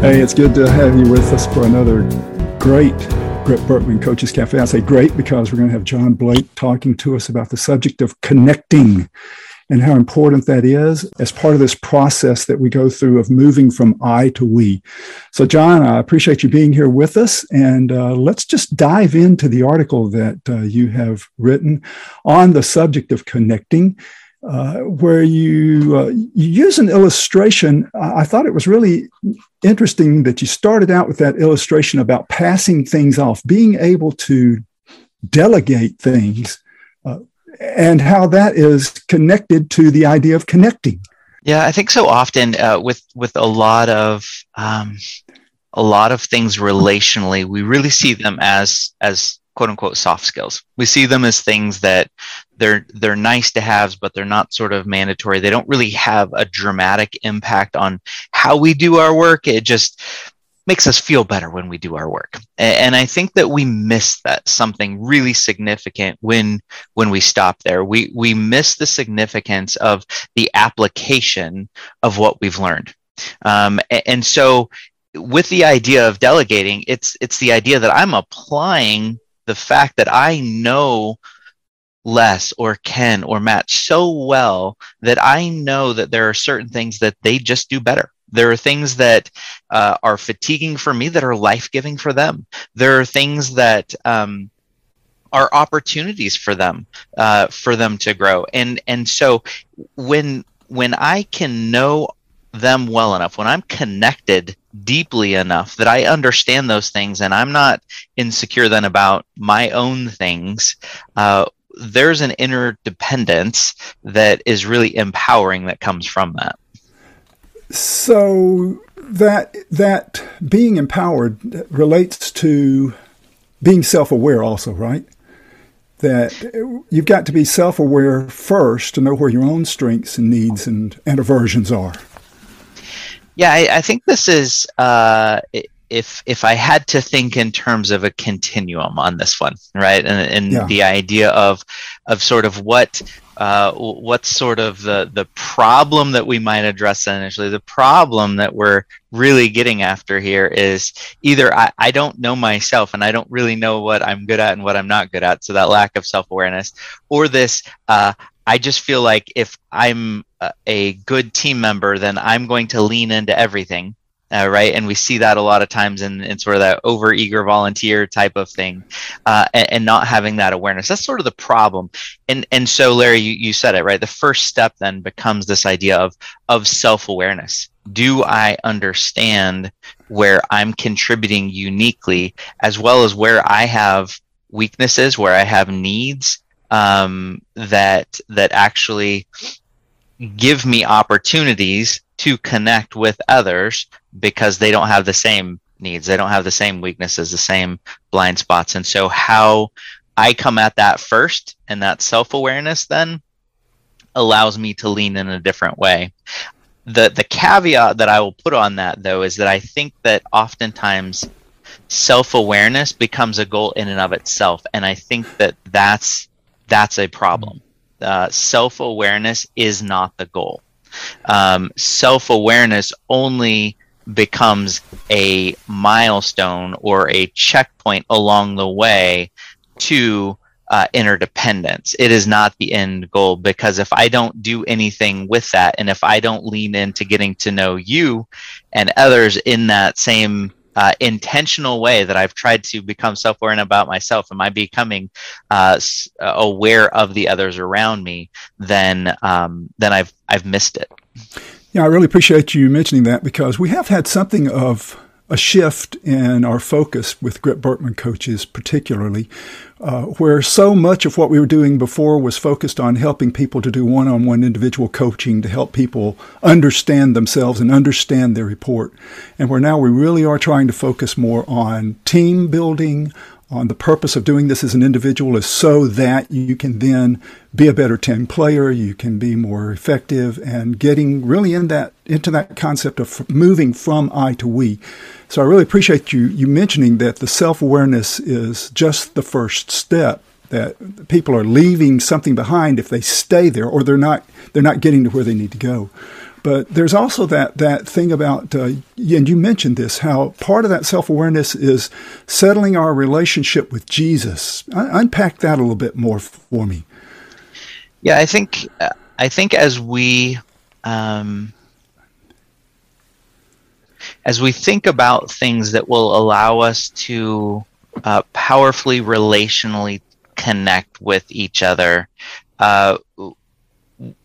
Hey, it's good to have you with us for another great GRIP-Birkman Coaches Cafe. I say great because we're going to have John Blake talking to us about the subject of connecting and how important that is as part of this process that we go through of moving from I to we. So, John, I appreciate you being here with us. And uh, let's just dive into the article that uh, you have written on the subject of connecting. Uh, where you uh, you use an illustration. I thought it was really interesting that you started out with that illustration about passing things off, being able to delegate things, uh, and how that is connected to the idea of connecting. Yeah, I think so often uh, with with a lot of um, a lot of things relationally, we really see them as as quote unquote soft skills. We see them as things that they're they're nice to have, but they're not sort of mandatory. They don't really have a dramatic impact on how we do our work. It just makes us feel better when we do our work. And I think that we miss that something really significant when when we stop there. We we miss the significance of the application of what we've learned. Um, and so with the idea of delegating, it's it's the idea that I'm applying the fact that I know less or can or match so well that I know that there are certain things that they just do better. There are things that uh, are fatiguing for me that are life giving for them. There are things that um, are opportunities for them uh, for them to grow. And and so when when I can know them well enough, when I'm connected deeply enough that I understand those things and I'm not insecure then about my own things, uh, there's an interdependence that is really empowering that comes from that. So that that being empowered relates to being self-aware also, right? That you've got to be self-aware first to know where your own strengths and needs and, and aversions are. Yeah, I, I think this is uh, if if I had to think in terms of a continuum on this one, right, and, and yeah. the idea of of sort of what uh, what's sort of the the problem that we might address initially. The problem that we're really getting after here is either I, I don't know myself and I don't really know what I'm good at and what I'm not good at, so that lack of self awareness, or this uh, I just feel like if I'm a good team member, then I'm going to lean into everything. Uh, right. And we see that a lot of times in, in sort of that over eager volunteer type of thing uh, and, and, not having that awareness. That's sort of the problem. And, and so, Larry, you, you said it, right? The first step then becomes this idea of, of self awareness. Do I understand where I'm contributing uniquely as well as where I have weaknesses, where I have needs, um, that that actually give me opportunities to connect with others because they don't have the same needs they don't have the same weaknesses the same blind spots. And so how i come at that first and that self-awareness then allows me to lean in a different way. The the caveat that i will put on that though is that i think that oftentimes self-awareness becomes a goal in and of itself. And i think that that's that's a problem. Uh, Self awareness is not the goal. Um, Self awareness only becomes a milestone or a checkpoint along the way to uh, interdependence. It is not the end goal because if I don't do anything with that, and if I don't lean into getting to know you and others in that same uh, intentional way that I've tried to become self aware about myself, am I becoming uh, uh, aware of the others around me? Then, um, then I've I've missed it. Yeah, I really appreciate you mentioning that because we have had something of a shift in our focus with GRIP-Birkman coaches, particularly, uh, where so much of what we were doing before was focused on helping people to do one on one individual coaching to help people understand themselves and understand their report. And where now we really are trying to focus more on team building, on the purpose of doing this as an individual is so that you can then be a better team player, you can be more effective and getting really in that into that concept of moving from I to we. So I really appreciate you you mentioning that the self-awareness is just the first step that people are leaving something behind if they stay there or they're not they're not getting to where they need to go. But there's also that that thing about, uh, and you mentioned this, how part of that self awareness is settling our relationship with Jesus. Unpack that a little bit more for me. Yeah, I think I think as we um, as we think about things that will allow us to uh, powerfully relationally connect with each other, uh,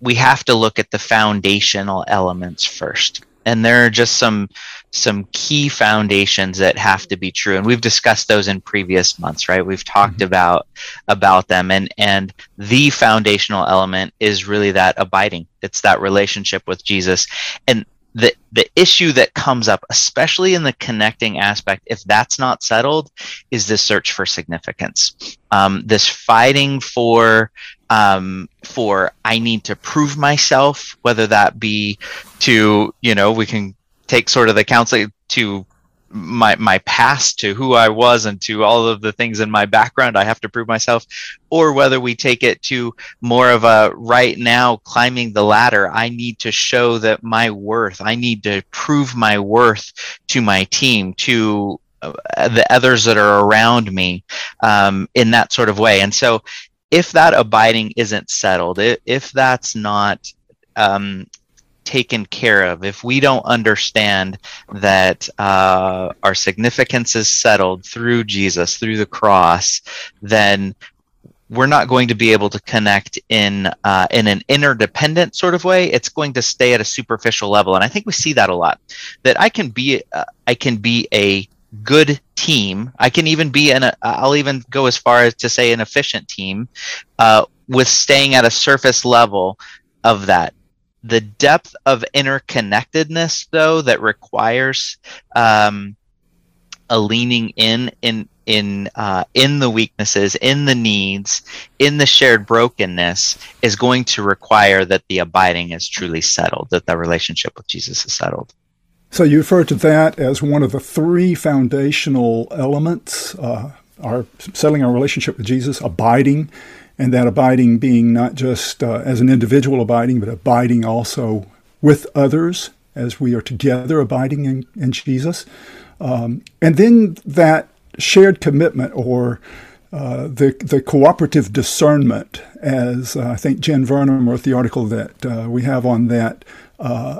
we have to look at the foundational elements first. And there are just some some key foundations that have to be true, and we've discussed those in previous months, right? We've talked mm-hmm. about about them, and and the foundational element is really that abiding. It's that relationship with Jesus, and the the issue that comes up especially in the connecting aspect if that's not settled is this search for significance. Um, this fighting for um, for i need to prove myself whether that be to you know we can take sort of the counseling to my my past to who I was and to all of the things in my background I have to prove myself. Or whether we take it to more of a right now climbing the ladder I need to show that my worth I need to prove my worth to my team to uh, the others that are around me um, in that sort of way. And so if that abiding isn't settled if that's not um, taken care of, if we don't understand that uh, our significance is settled through Jesus, through the cross, then we're not going to be able to connect in uh, in an interdependent sort of way. It's going to stay at a superficial level, and I think we see that a lot. That I can be uh, I can be a good team. I can even be in a. I'll even go as far as to say an efficient team, uh, with staying at a surface level of that the depth of interconnectedness though that requires um, a leaning in in in uh, in the weaknesses in the needs in the shared brokenness is going to require that the abiding is truly settled that the relationship with jesus is settled. So you refer to that as one of the three foundational elements uh, our settling our relationship with jesus abiding and that abiding being not just uh, as an individual abiding, but abiding also with others as we are together abiding in, in Jesus. Um, and then that shared commitment or uh, the the cooperative discernment, as uh, I think Jen Vernon wrote the article that uh, we have on that, uh,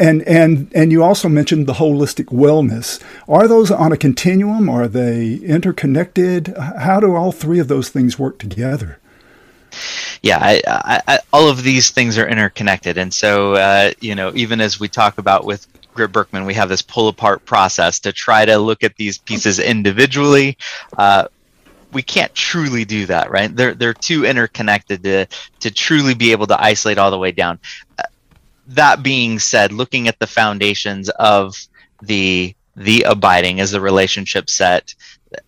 and and and you also mentioned the holistic wellness. Are those on a continuum? Are they interconnected? How do all three of those things work together? Yeah, I, I, I, all of these things are interconnected, and so uh, you know, even as we talk about with GRIP-Birkman, we have this pull apart process to try to look at these pieces individually. Uh, we can't truly do that, right? They're they're too interconnected to to truly be able to isolate all the way down. Uh, that being said, looking at the foundations of the the abiding as the relationship set,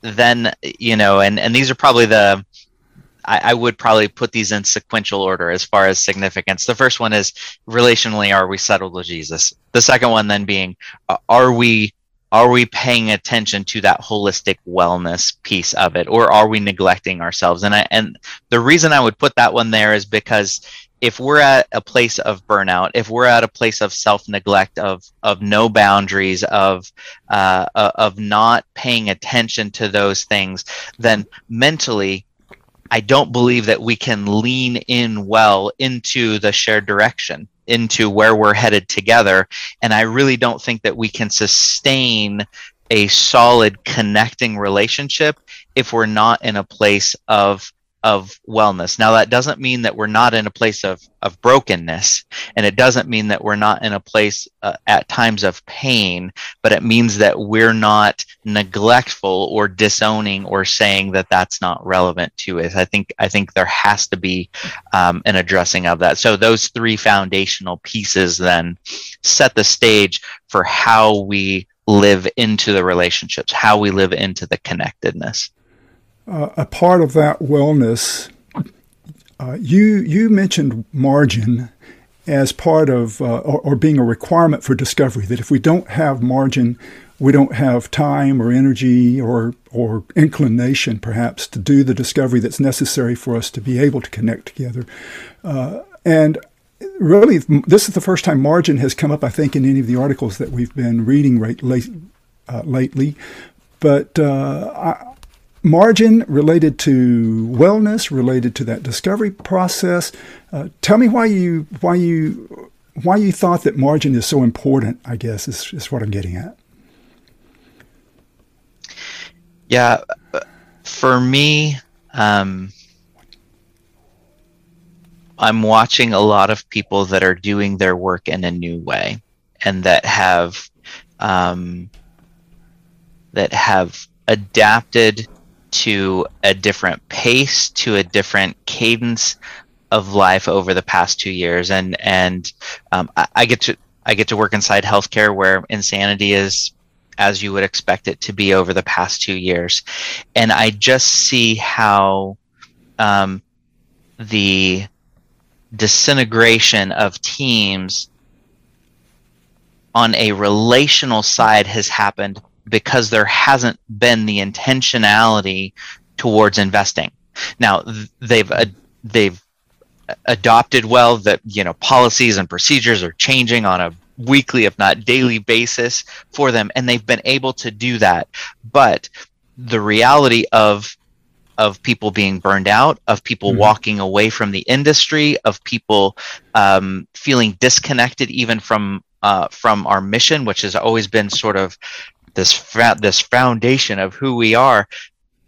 then you know, and and these are probably the I, I, would probably put these in sequential order as far as significance. The first one is relationally, are we settled with Jesus? The second one then being, uh, are we are we paying attention to that holistic wellness piece of it, or are we neglecting ourselves? And I, and the reason I would put that one there is because if we're at a place of burnout, if we're at a place of self neglect, of of no boundaries, of uh, of not paying attention to those things, then mentally I don't believe that we can lean in well into the shared direction, into where we're headed together. And I really don't think that we can sustain a solid connecting relationship if we're not in a place of of wellness. Now that doesn't mean that we're not in a place of of brokenness and it doesn't mean that we're not in a place uh, at times of pain, but it means that we're not neglectful or disowning or saying that that's not relevant to us. I think I think there has to be um, an addressing of that. So those three foundational pieces then set the stage for how we live into the relationships, how we live into the connectedness uh, a part of that wellness, uh, you you mentioned margin as part of uh, or, or, being a requirement for discovery. That if we don't have margin, we don't have time or energy or or inclination, perhaps, to do the discovery that's necessary for us to be able to connect together. Uh, and really, this is the first time margin has come up, I think, in any of the articles that we've been reading right, late, uh, lately. But uh, I, margin related to wellness, related to that discovery process. Uh, tell me why you why you why you thought that margin is so important. I guess is is what I'm getting at. Yeah, for me, um, I'm watching a lot of people that are doing their work in a new way, and that have um, that have adapted to a different pace, to a different cadence of life over the past two years, and and um, I, I, get to I get to work inside healthcare where insanity is as you would expect it to be over the past two years, and I just see how um, the disintegration of teams on a relational side has happened because there hasn't been the intentionality towards investing. Now they've uh, they've adopted well that you know policies and procedures are changing on a weekly if not daily basis for them and they've been able to do that but the reality of of people being burned out, of people mm-hmm. walking away from the industry, of people um, feeling disconnected even from uh, from our mission, which has always been sort of this fa- this foundation of who we are.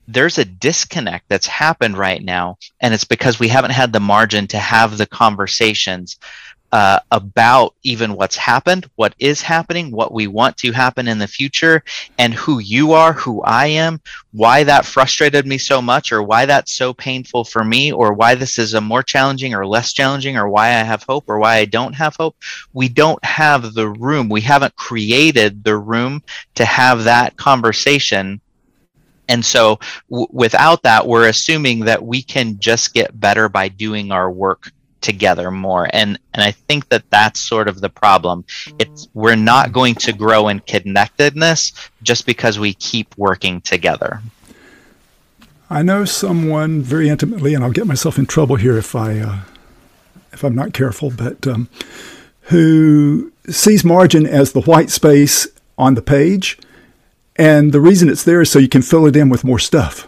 There's a disconnect that's happened right now, and it's because we haven't had the margin to have the conversations uh, about even what's happened, what is happening, what we want to happen in the future, and who you are, who I am, why that frustrated me so much, or why that's so painful for me, or why this is a more challenging or less challenging, or why I have hope or why I don't have hope. We don't have the room. We haven't created the room to have that conversation. And so, w- without that, we're assuming that we can just get better by doing our work together more. And and i think that that's sort of the problem. It's we're not going to grow in connectedness just because we keep working together. I know someone very intimately and i'll get myself in trouble here if i uh, if i'm not careful but um, who sees margin as the white space on the page and the reason it's there is so you can fill it in with more stuff.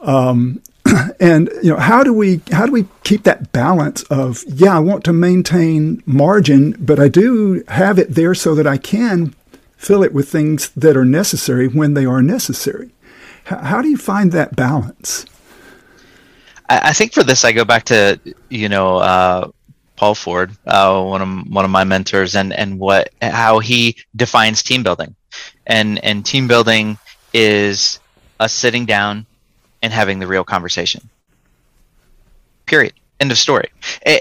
Um, and you know how do we how do we keep that balance of yeah I want to maintain margin but I do have it there so that I can fill it with things that are necessary when they are necessary. How, how do you find that balance? I, I, think for this I go back to you know uh, Paul Ford, uh, one of one of my mentors, and and what how he defines team building, and and team building is us sitting down and having the real conversation. Period. End of story.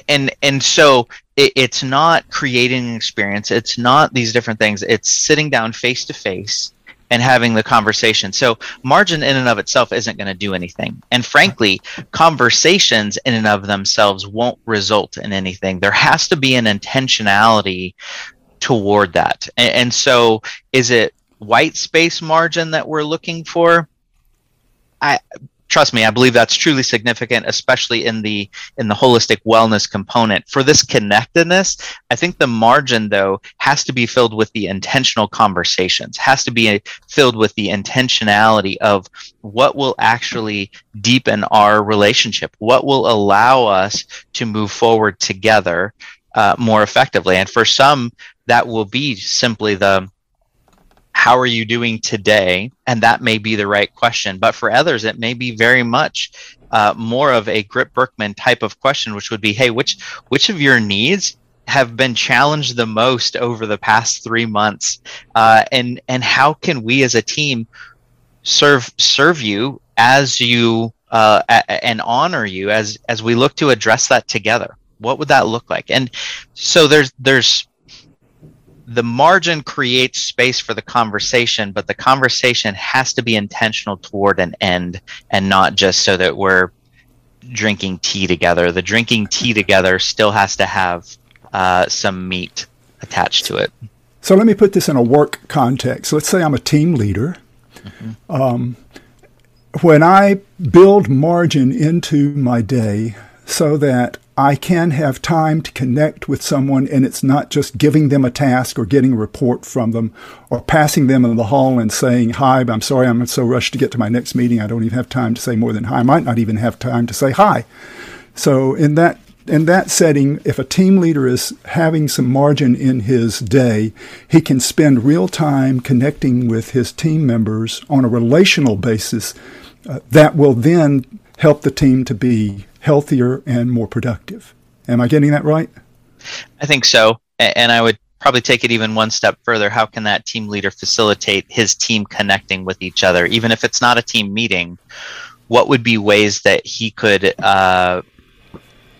And and so it, it's not creating an experience. It's not these different things. It's sitting down face to face and having the conversation. So margin in and of itself isn't going to do anything. And frankly, conversations in and of themselves won't result in anything. There has to be an intentionality toward that. And, and so is it white space margin that we're looking for? I trust me i believe that's truly significant especially in the in the holistic wellness component. For this connectedness i think the margin though has to be filled with the intentional conversations has to be filled with the intentionality of what will actually deepen our relationship what will allow us to move forward together uh, more effectively. And for some that will be simply the how are you doing today? And that may be the right question. But for others, it may be very much uh, more of a GRIP-Birkman type of question, which would be, hey, which which of your needs have been challenged the most over the past three months, uh, and and how can we as a team serve serve you as you uh, a- and honor you as as we look to address that together? What would that look like? And so there's there's the margin creates space for the conversation, but the conversation has to be intentional toward an end and not just so that we're drinking tea together. The drinking tea together still has to have uh, some meat attached to it. So let me put this in a work context. Let's say I'm a team leader. Mm-hmm. Um, when I build margin into my day, so that I can have time to connect with someone and it's not just giving them a task or getting a report from them or passing them in the hall and saying, Hi, I'm sorry, I'm so rushed to get to my next meeting. I don't even have time to say more than hi. I might not even have time to say hi. So in that in that setting, if a team leader is having some margin in his day, he can spend real time connecting with his team members on a relational basis. Uh, that will then help the team to be healthier and more productive. Am I getting that right? I think so. And I would probably take it even one step further. How can that team leader facilitate his team connecting with each other, even if it's not a team meeting? What would be ways that he could uh,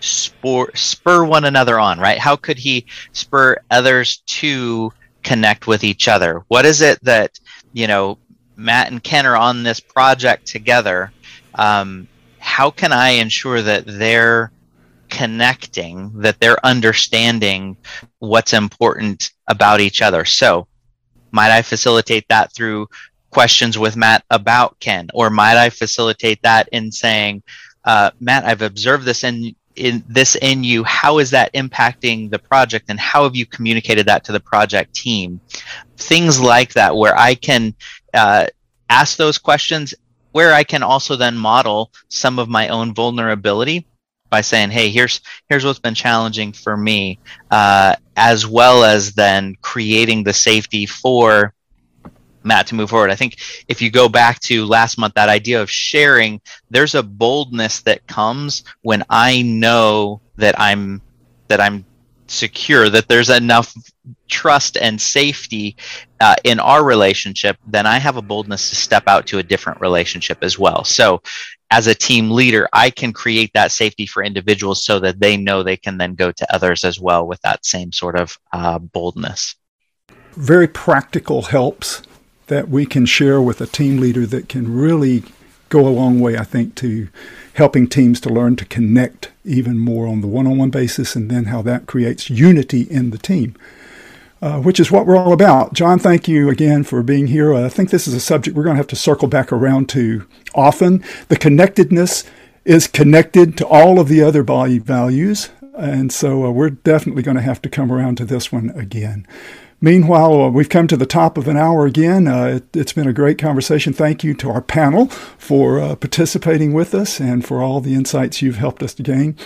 spur, spur one another on, right? How could he spur others to connect with each other? What is it that, you know, Matt and Ken are on this project together? Um, how can I ensure that they're connecting, that they're understanding what's important about each other? So, might I facilitate that through questions with Matt about Ken, or might I facilitate that in saying, uh, Matt, I've observed this in in this in you. How is that impacting the project, and how have you communicated that to the project team? Things like that, where I can uh, ask those questions where I can also then model some of my own vulnerability by saying, "Hey, here's here's what's been challenging for me," uh, as well as then creating the safety for Matt to move forward. I think if you go back to last month, that idea of sharing, there's a boldness that comes when I know that I'm that I'm secure, that there's enough trust and safety uh, in our relationship, then I have a boldness to step out to a different relationship as well. So, as a team leader, I can create that safety for individuals so that they know they can then go to others as well with that same sort of uh, boldness. Very practical helps that we can share with a team leader that can really go a long way, I think, to helping teams to learn to connect even more on the one on one basis and then how that creates unity in the team. Uh, which is what we're all about. John, thank you again for being here. I think this is a subject we're going to have to circle back around to often. The connectedness is connected to all of the other body values. And so uh, we're definitely going to have to come around to this one again. Meanwhile, uh, we've come to the top of an hour again. Uh, it, has been a great conversation. Thank you to our panel for uh, participating with us and for all the insights you've helped us to gain.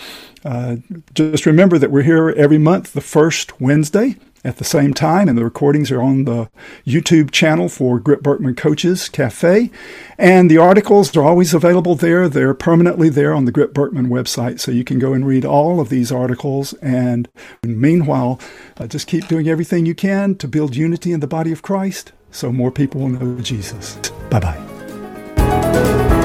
Uh, just remember that we're here every month, the first Wednesday at the same time, and the recordings are on the YouTube channel for GRIP-Birkman Coaches Cafe. And the articles are always available there. They're permanently there on the GRIP-Birkman website, so you can go and read all of these articles. And meanwhile, uh, just keep doing everything you can to build unity in the body of Christ so more people will know Jesus. Bye bye.